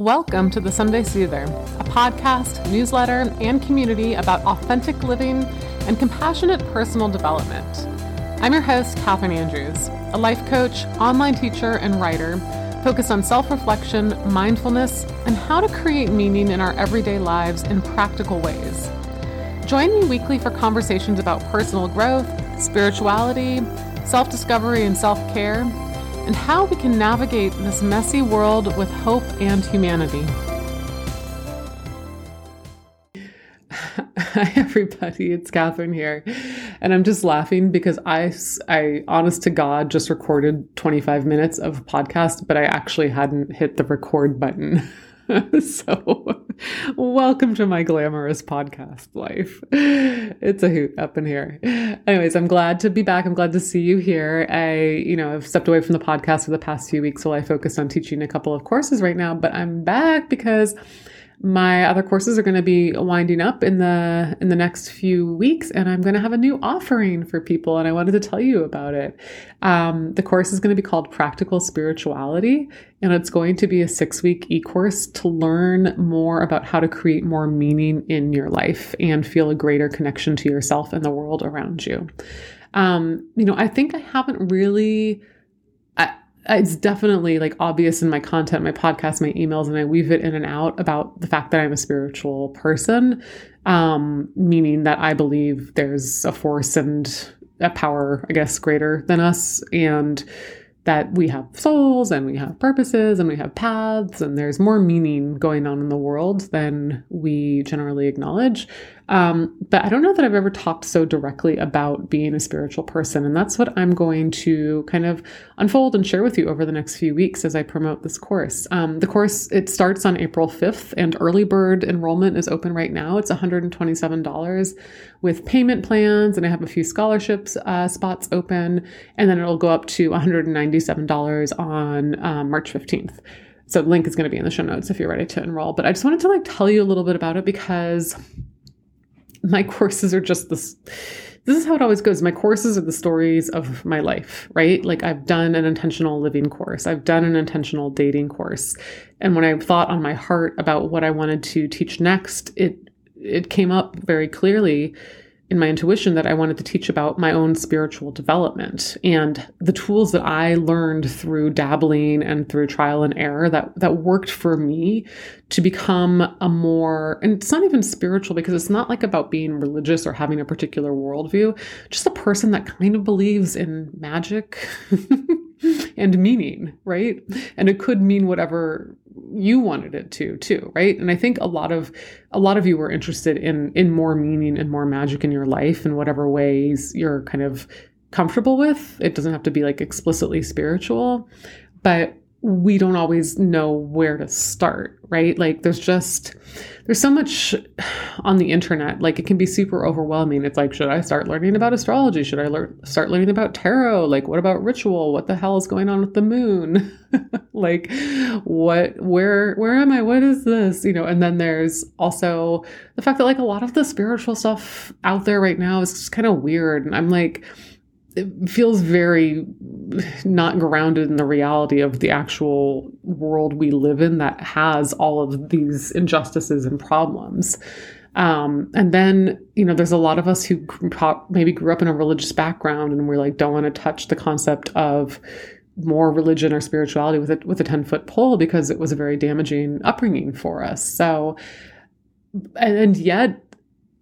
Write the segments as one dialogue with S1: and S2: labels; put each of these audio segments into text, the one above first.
S1: Welcome to the Sunday Soother, a podcast, newsletter, and community about authentic living and compassionate personal development. I'm your host, Catherine Andrews, a life coach, online teacher, and writer focused on self reflection, mindfulness, and how to create meaning in our everyday lives in practical ways. Join me weekly for conversations about personal growth, spirituality, self discovery, and self care and how we can navigate this messy world with hope and humanity. Hi, everybody. It's Catherine here. And I'm just laughing because I, I, honest to God, just recorded 25 minutes of podcast, but I actually hadn't hit the record button. so, welcome to my glamorous podcast life. It's a hoot up in here. Anyways, I'm glad to be back. I'm glad to see you here. I, you know, I've stepped away from the podcast for the past few weeks while I focused on teaching a couple of courses right now, but I'm back because my other courses are going to be winding up in the in the next few weeks and i'm going to have a new offering for people and i wanted to tell you about it. Um, the course is going to be called practical spirituality and it's going to be a six week e-course to learn more about how to create more meaning in your life and feel a greater connection to yourself and the world around you. Um, you know i think i haven't really it's definitely like obvious in my content, my podcast, my emails, and I weave it in and out about the fact that I'm a spiritual person, um, meaning that I believe there's a force and a power, I guess, greater than us, and that we have souls and we have purposes and we have paths and there's more meaning going on in the world than we generally acknowledge. Um, but I don't know that I've ever talked so directly about being a spiritual person. And that's what I'm going to kind of unfold and share with you over the next few weeks as I promote this course. Um, the course, it starts on April 5th and early bird enrollment is open right now. It's $127 with payment plans and I have a few scholarships uh, spots open. And then it'll go up to $197 on um, March 15th. So the link is going to be in the show notes if you're ready to enroll. But I just wanted to like tell you a little bit about it because my courses are just this this is how it always goes. My courses are the stories of my life, right? Like I've done an intentional living course. I've done an intentional dating course. And when I thought on my heart about what I wanted to teach next, it it came up very clearly in my intuition that I wanted to teach about my own spiritual development. And the tools that I learned through dabbling and through trial and error that that worked for me to become a more and it's not even spiritual because it's not like about being religious or having a particular worldview, just a person that kind of believes in magic and meaning, right? And it could mean whatever you wanted it to too right? And i think a lot of a lot of you were interested in in more meaning and more magic in your life in whatever ways you're kind of comfortable with. It doesn't have to be like explicitly spiritual. But we don't always know where to start, right? Like there's just there's so much on the internet. Like it can be super overwhelming. It's like should I start learning about astrology? Should I learn start learning about tarot? Like what about ritual? What the hell is going on with the moon? like what where where am I? What is this? You know, and then there's also the fact that like a lot of the spiritual stuff out there right now is just kind of weird and I'm like it feels very not grounded in the reality of the actual world we live in that has all of these injustices and problems. Um, and then, you know, there's a lot of us who maybe grew up in a religious background and we're like, don't want to touch the concept of more religion or spirituality with a, with a 10 foot pole because it was a very damaging upbringing for us. So, and, and yet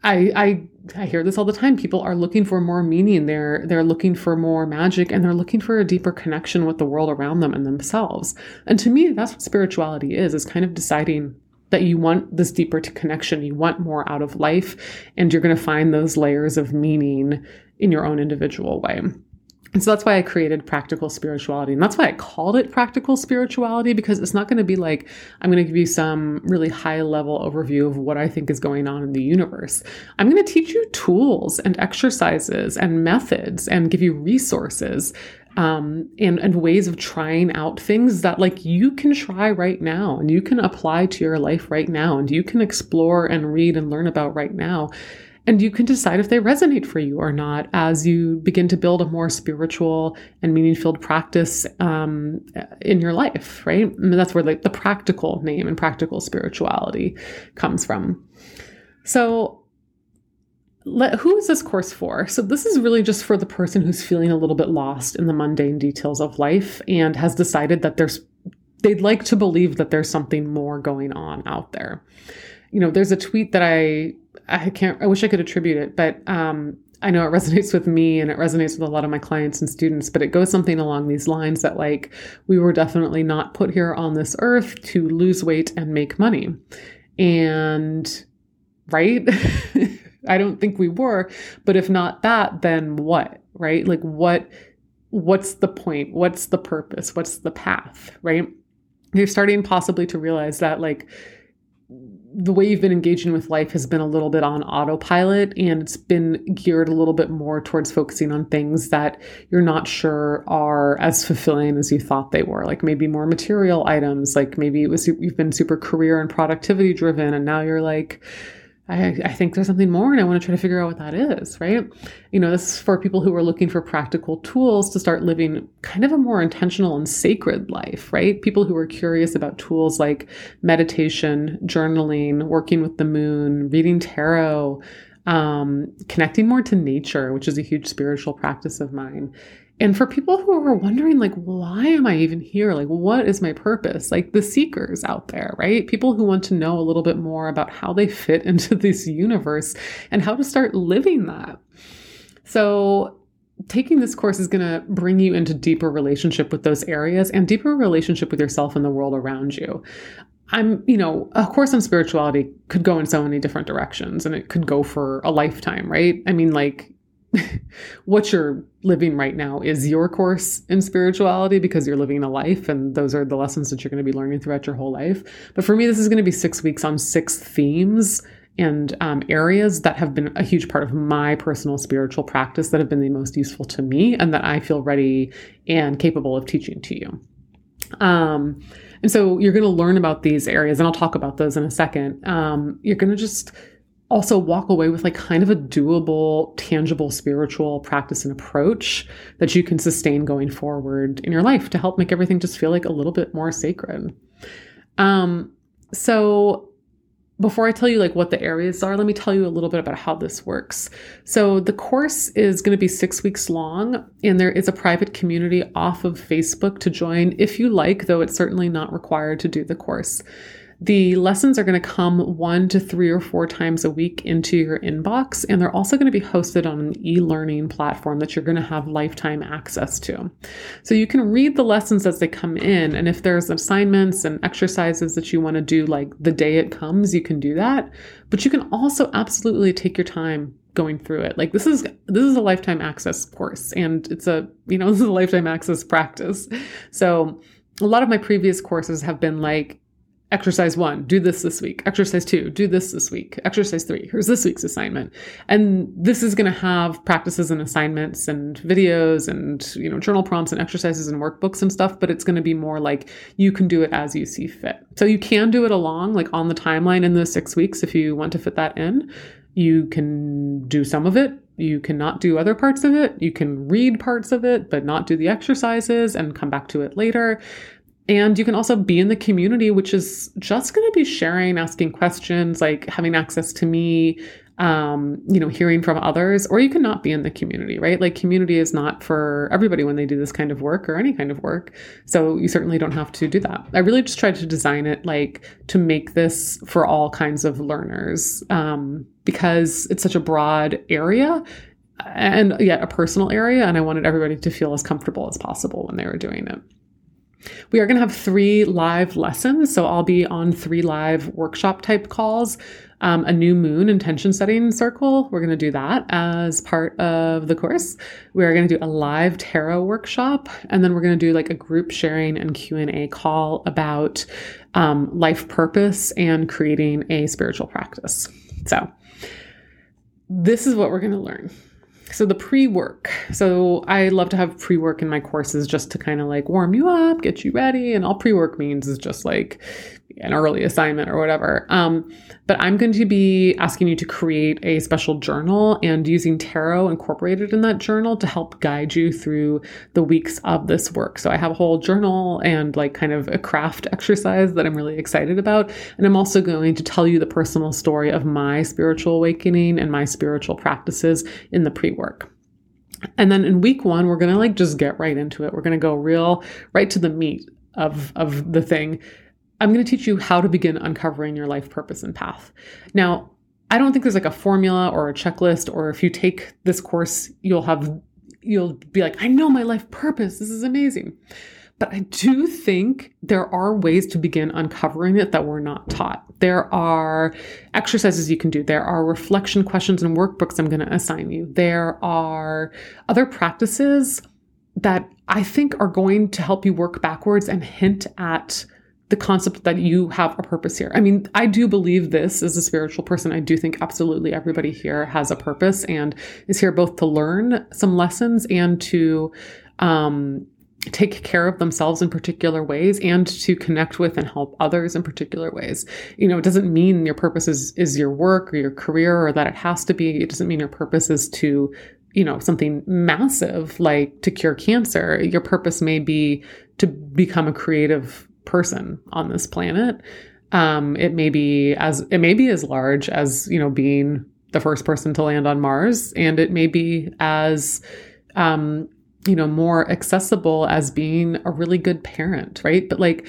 S1: I, I I hear this all the time. People are looking for more meaning. They're they're looking for more magic and they're looking for a deeper connection with the world around them and themselves. And to me, that's what spirituality is, is kind of deciding that you want this deeper connection, you want more out of life, and you're going to find those layers of meaning in your own individual way. And so that's why I created practical spirituality. And that's why I called it practical spirituality because it's not going to be like, I'm going to give you some really high level overview of what I think is going on in the universe. I'm going to teach you tools and exercises and methods and give you resources um, and, and ways of trying out things that like you can try right now and you can apply to your life right now and you can explore and read and learn about right now and you can decide if they resonate for you or not as you begin to build a more spiritual and meaning filled practice um, in your life, right? That's where like the practical name and practical spirituality comes from. So, let, who is this course for? So, this is really just for the person who's feeling a little bit lost in the mundane details of life and has decided that there's, they'd like to believe that there's something more going on out there. You know, there's a tweet that I I can't, I wish I could attribute it, but um, I know it resonates with me and it resonates with a lot of my clients and students, but it goes something along these lines that, like, we were definitely not put here on this earth to lose weight and make money. And, right? I don't think we were, but if not that, then what, right? Like, what? What's the point? What's the purpose? What's the path, right? You're starting possibly to realize that, like, the way you've been engaging with life has been a little bit on autopilot and it's been geared a little bit more towards focusing on things that you're not sure are as fulfilling as you thought they were like maybe more material items like maybe it was you've been super career and productivity driven and now you're like I, I think there's something more and I want to try to figure out what that is, right? You know, this is for people who are looking for practical tools to start living kind of a more intentional and sacred life, right? People who are curious about tools like meditation, journaling, working with the moon, reading tarot, um, connecting more to nature, which is a huge spiritual practice of mine, and for people who are wondering, like, why am I even here? Like, what is my purpose? Like the seekers out there, right? People who want to know a little bit more about how they fit into this universe and how to start living that. So, taking this course is going to bring you into deeper relationship with those areas and deeper relationship with yourself and the world around you. I'm, you know, a course on spirituality could go in so many different directions and it could go for a lifetime, right? I mean, like, what you're living right now is your course in spirituality because you're living a life and those are the lessons that you're going to be learning throughout your whole life. But for me, this is going to be six weeks on six themes and um, areas that have been a huge part of my personal spiritual practice that have been the most useful to me and that I feel ready and capable of teaching to you. Um, and so you're going to learn about these areas, and I'll talk about those in a second. Um, you're going to just also walk away with like kind of a doable, tangible spiritual practice and approach that you can sustain going forward in your life to help make everything just feel like a little bit more sacred. Um, so before I tell you like what the areas are, let me tell you a little bit about how this works. So the course is going to be 6 weeks long and there is a private community off of Facebook to join if you like, though it's certainly not required to do the course. The lessons are going to come one to three or four times a week into your inbox, and they're also going to be hosted on an e learning platform that you're going to have lifetime access to. So you can read the lessons as they come in, and if there's assignments and exercises that you want to do like the day it comes, you can do that. But you can also absolutely take your time going through it. Like this is this is a lifetime access course and it's a, you know, this is a lifetime access practice. So a lot of my previous courses have been like exercise one, do this this week. Exercise two, do this this week. Exercise three, here's this week's assignment. And this is going to have practices and assignments and videos and, you know, journal prompts and exercises and workbooks and stuff, but it's going to be more like you can do it as you see fit. So you can do it along, like on the timeline in those six weeks if you want to fit that in. You can do some of it. You cannot do other parts of it. You can read parts of it, but not do the exercises and come back to it later. And you can also be in the community, which is just going to be sharing, asking questions, like having access to me, um, you know, hearing from others, or you can not be in the community, right? Like, community is not for everybody when they do this kind of work or any kind of work. So, you certainly don't have to do that. I really just tried to design it like to make this for all kinds of learners um, because it's such a broad area and yet a personal area. And I wanted everybody to feel as comfortable as possible when they were doing it. We are going to have three live lessons. So I'll be on three live workshop type calls. Um, a new moon intention setting circle. We're going to do that as part of the course. We are going to do a live tarot workshop, and then we're going to do like a group sharing and Q and A call about um, life purpose and creating a spiritual practice. So this is what we're going to learn. So the pre-work. So I love to have pre-work in my courses just to kind of like warm you up, get you ready. And all pre-work means is just like an early assignment or whatever. Um, but I'm going to be asking you to create a special journal and using tarot incorporated in that journal to help guide you through the weeks of this work. So I have a whole journal and like kind of a craft exercise that I'm really excited about. And I'm also going to tell you the personal story of my spiritual awakening and my spiritual practices in the pre work. And then in week one, we're going to like just get right into it. We're going to go real right to the meat of, of the thing. I'm going to teach you how to begin uncovering your life purpose and path. Now, I don't think there's like a formula or a checklist, or if you take this course, you'll have, you'll be like, I know my life purpose. This is amazing. But I do think there are ways to begin uncovering it that we're not taught. There are exercises you can do. There are reflection questions and workbooks I'm going to assign you. There are other practices that I think are going to help you work backwards and hint at the concept that you have a purpose here. I mean, I do believe this as a spiritual person. I do think absolutely everybody here has a purpose and is here both to learn some lessons and to um, take care of themselves in particular ways and to connect with and help others in particular ways. You know, it doesn't mean your purpose is, is your work or your career or that it has to be. It doesn't mean your purpose is to, you know, something massive like to cure cancer. Your purpose may be to become a creative person on this planet. Um, it may be as it may be as large as, you know, being the first person to land on Mars, and it may be as um, you know, more accessible as being a really good parent, right? But like,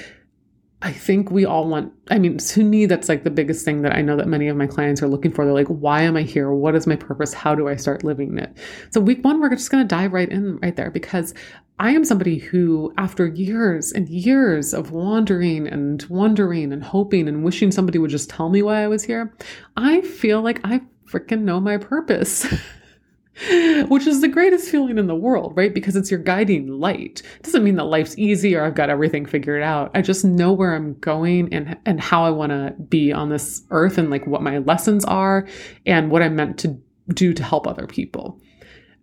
S1: I think we all want, I mean, to me, that's like the biggest thing that I know that many of my clients are looking for. They're like, why am I here? What is my purpose? How do I start living it? So, week one, we're just going to dive right in right there because I am somebody who, after years and years of wandering and wondering and hoping and wishing somebody would just tell me why I was here, I feel like I freaking know my purpose. which is the greatest feeling in the world, right? Because it's your guiding light. It doesn't mean that life's easy or I've got everything figured out. I just know where I'm going and and how I want to be on this earth and like what my lessons are and what I'm meant to do to help other people.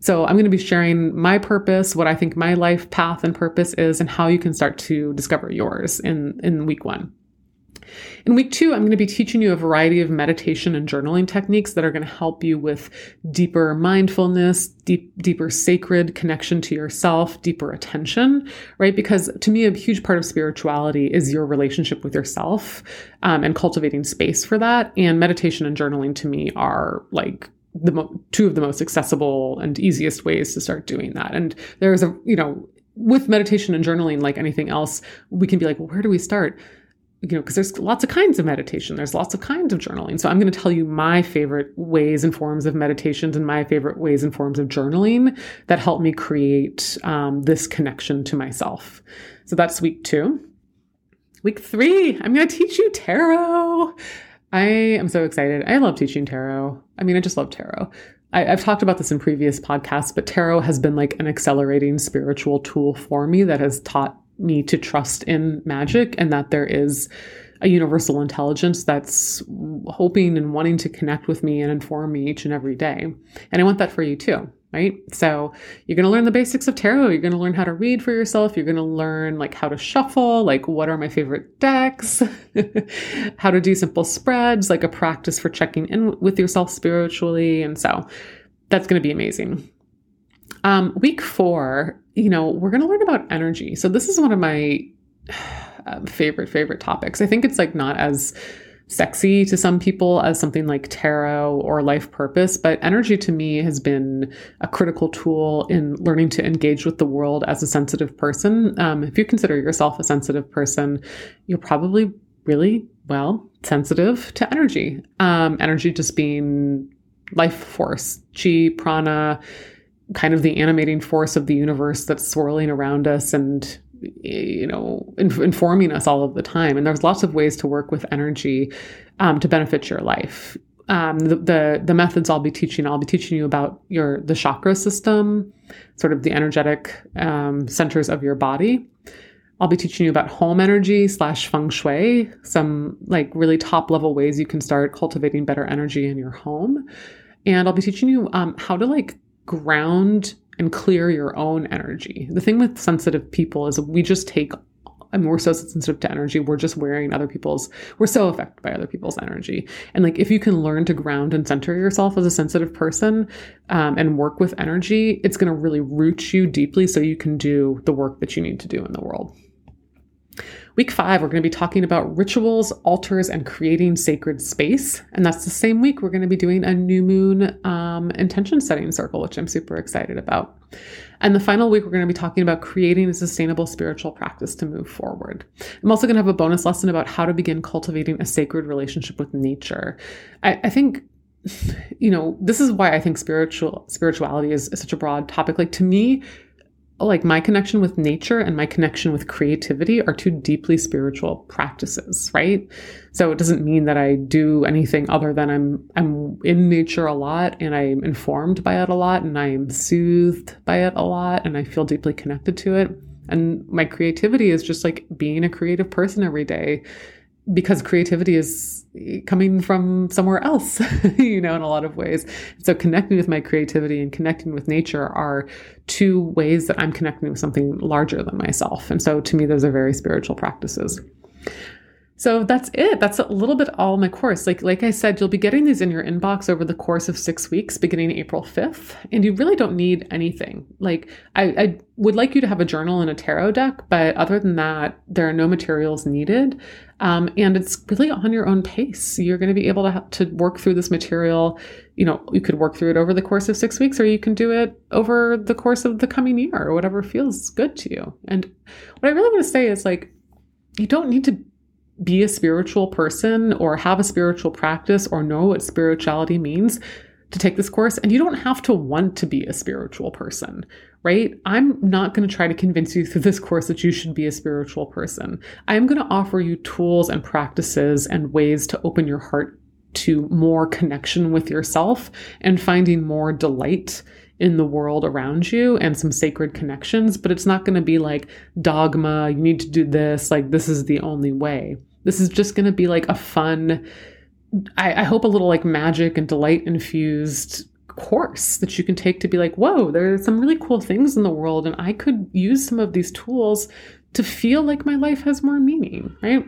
S1: So I'm going to be sharing my purpose, what I think my life path and purpose is and how you can start to discover yours in in week 1. In week two, I'm going to be teaching you a variety of meditation and journaling techniques that are going to help you with deeper mindfulness, deep, deeper sacred connection to yourself, deeper attention, right? Because to me, a huge part of spirituality is your relationship with yourself um, and cultivating space for that. And meditation and journaling to me are like the mo- two of the most accessible and easiest ways to start doing that. And there's a, you know, with meditation and journaling, like anything else, we can be like, well, where do we start? You know, because there's lots of kinds of meditation, there's lots of kinds of journaling. So I'm going to tell you my favorite ways and forms of meditations and my favorite ways and forms of journaling that help me create um, this connection to myself. So that's week two. Week three, I'm going to teach you tarot. I am so excited. I love teaching tarot. I mean, I just love tarot. I, have talked about this in previous podcasts, but tarot has been like an accelerating spiritual tool for me that has taught me to trust in magic and that there is a universal intelligence that's hoping and wanting to connect with me and inform me each and every day. And I want that for you too, right? So you're going to learn the basics of tarot. You're going to learn how to read for yourself. You're going to learn like how to shuffle, like what are my favorite decks, how to do simple spreads, like a practice for checking in with yourself spiritually. And so that's going to be amazing. Um, week four, you know, we're going to learn about energy. So this is one of my uh, favorite, favorite topics. I think it's like not as sexy to some people as something like tarot or life purpose, but energy to me has been a critical tool in learning to engage with the world as a sensitive person. Um, if you consider yourself a sensitive person, you're probably really, well, sensitive to energy. Um, energy just being life force, chi, prana, kind of the animating force of the universe that's swirling around us and you know informing us all of the time. And there's lots of ways to work with energy um, to benefit your life. Um, the, the, the methods I'll be teaching, I'll be teaching you about your the chakra system, sort of the energetic um, centers of your body. I'll be teaching you about home energy slash feng shui, some like really top level ways you can start cultivating better energy in your home, and I'll be teaching you um, how to like ground and clear your own energy. The thing with sensitive people is we just take I we're so sensitive to energy. We're just wearing other people's, we're so affected by other people's energy. And like, if you can learn to ground and center yourself as a sensitive person um, and work with energy, it's going to really root you deeply so you can do the work that you need to do in the world. Week five, we're going to be talking about rituals, altars, and creating sacred space. And that's the same week we're going to be doing a new moon um, intention setting circle, which I'm super excited about. And the final week, we're going to be talking about creating a sustainable spiritual practice to move forward. I'm also going to have a bonus lesson about how to begin cultivating a sacred relationship with nature. I, I think you know this is why i think spiritual spirituality is, is, such a broad topic like to me like my connection with nature and my connection with creativity are two deeply spiritual practices, right? So it doesn't mean that I do anything other than I'm I'm in nature a lot and I'm informed by it a lot and I am soothed by it a lot and I feel deeply connected to it. And my creativity is just like being a creative person every day because creativity is coming from somewhere else, you know, in a lot of ways. So connecting with my creativity and connecting with nature are two ways that I'm connecting with something larger than myself. And so to me, those are very spiritual practices. So that's it. That's a little bit all my course. Like like I said, you'll be getting these in your inbox over the course of six weeks, beginning April 5th. And you really don't need anything. Like I, I would like you to have a journal and a tarot deck, but other than that, there are no materials needed. Um, and it's really on your own pace. You're going to be able to have to work through this material. You know, you could work through it over the course of six weeks, or you can do it over the course of the coming year, or whatever feels good to you. And what I really want to say is like, you don't need to be a spiritual person or have a spiritual practice or know what spirituality means to take this course. And you don't have to want to be a spiritual person, right? I'm not going to try to convince you through this course that you should be a spiritual person. I'm going to offer you tools and practices and ways to open your heart to more connection with yourself and finding more delight in the world around you and some sacred connections, but it's not going to be like dogma, you need to do this, like this is the only way. This is just going to be like a fun, I, I hope a little like magic and delight infused course that you can take to be like, whoa, there's some really cool things in the world, and I could use some of these tools to feel like my life has more meaning, right?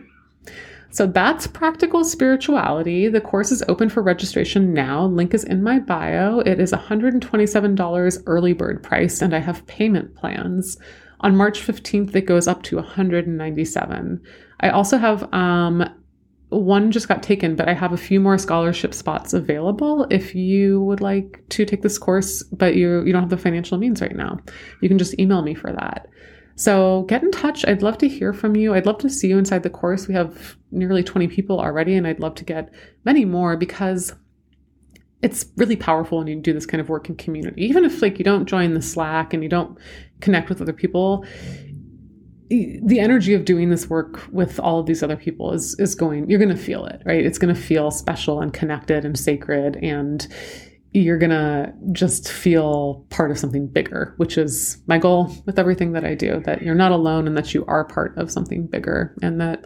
S1: So that's practical spirituality. The course is open for registration now. Link is in my bio. It is $127 early bird price, and I have payment plans. On March 15th, it goes up to 197. I also have um, one just got taken, but I have a few more scholarship spots available if you would like to take this course, but you you don't have the financial means right now. You can just email me for that. So get in touch. I'd love to hear from you. I'd love to see you inside the course. We have nearly 20 people already, and I'd love to get many more because it's really powerful when you do this kind of work in community. Even if like you don't join the Slack and you don't connect with other people, the energy of doing this work with all of these other people is is going you're going to feel it, right? It's going to feel special and connected and sacred and you're going to just feel part of something bigger, which is my goal with everything that I do that you're not alone and that you are part of something bigger and that,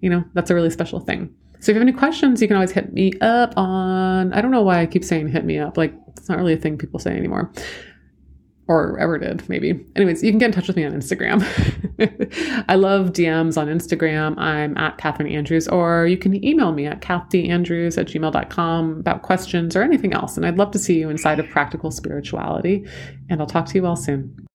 S1: you know, that's a really special thing. So if you have any questions, you can always hit me up on, I don't know why I keep saying hit me up. Like, it's not really a thing people say anymore or ever did, maybe. Anyways, you can get in touch with me on Instagram. I love DMs on Instagram. I'm at Catherine Andrews, or you can email me at kathdandrews at gmail.com about questions or anything else. And I'd love to see you inside of practical spirituality. And I'll talk to you all soon.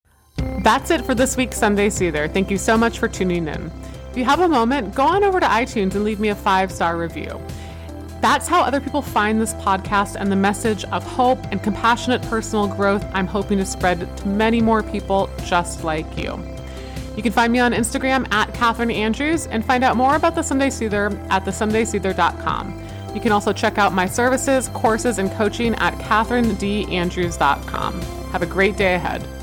S1: That's it for this week's Sunday Soother. Thank you so much for tuning in. If you have a moment, go on over to iTunes and leave me a five star review. That's how other people find this podcast and the message of hope and compassionate personal growth I'm hoping to spread to many more people just like you. You can find me on Instagram at Catherine Andrews and find out more about the Sunday Soother at thesundaysoother.com. You can also check out my services, courses, and coaching at catherinedandrews.com. Have a great day ahead.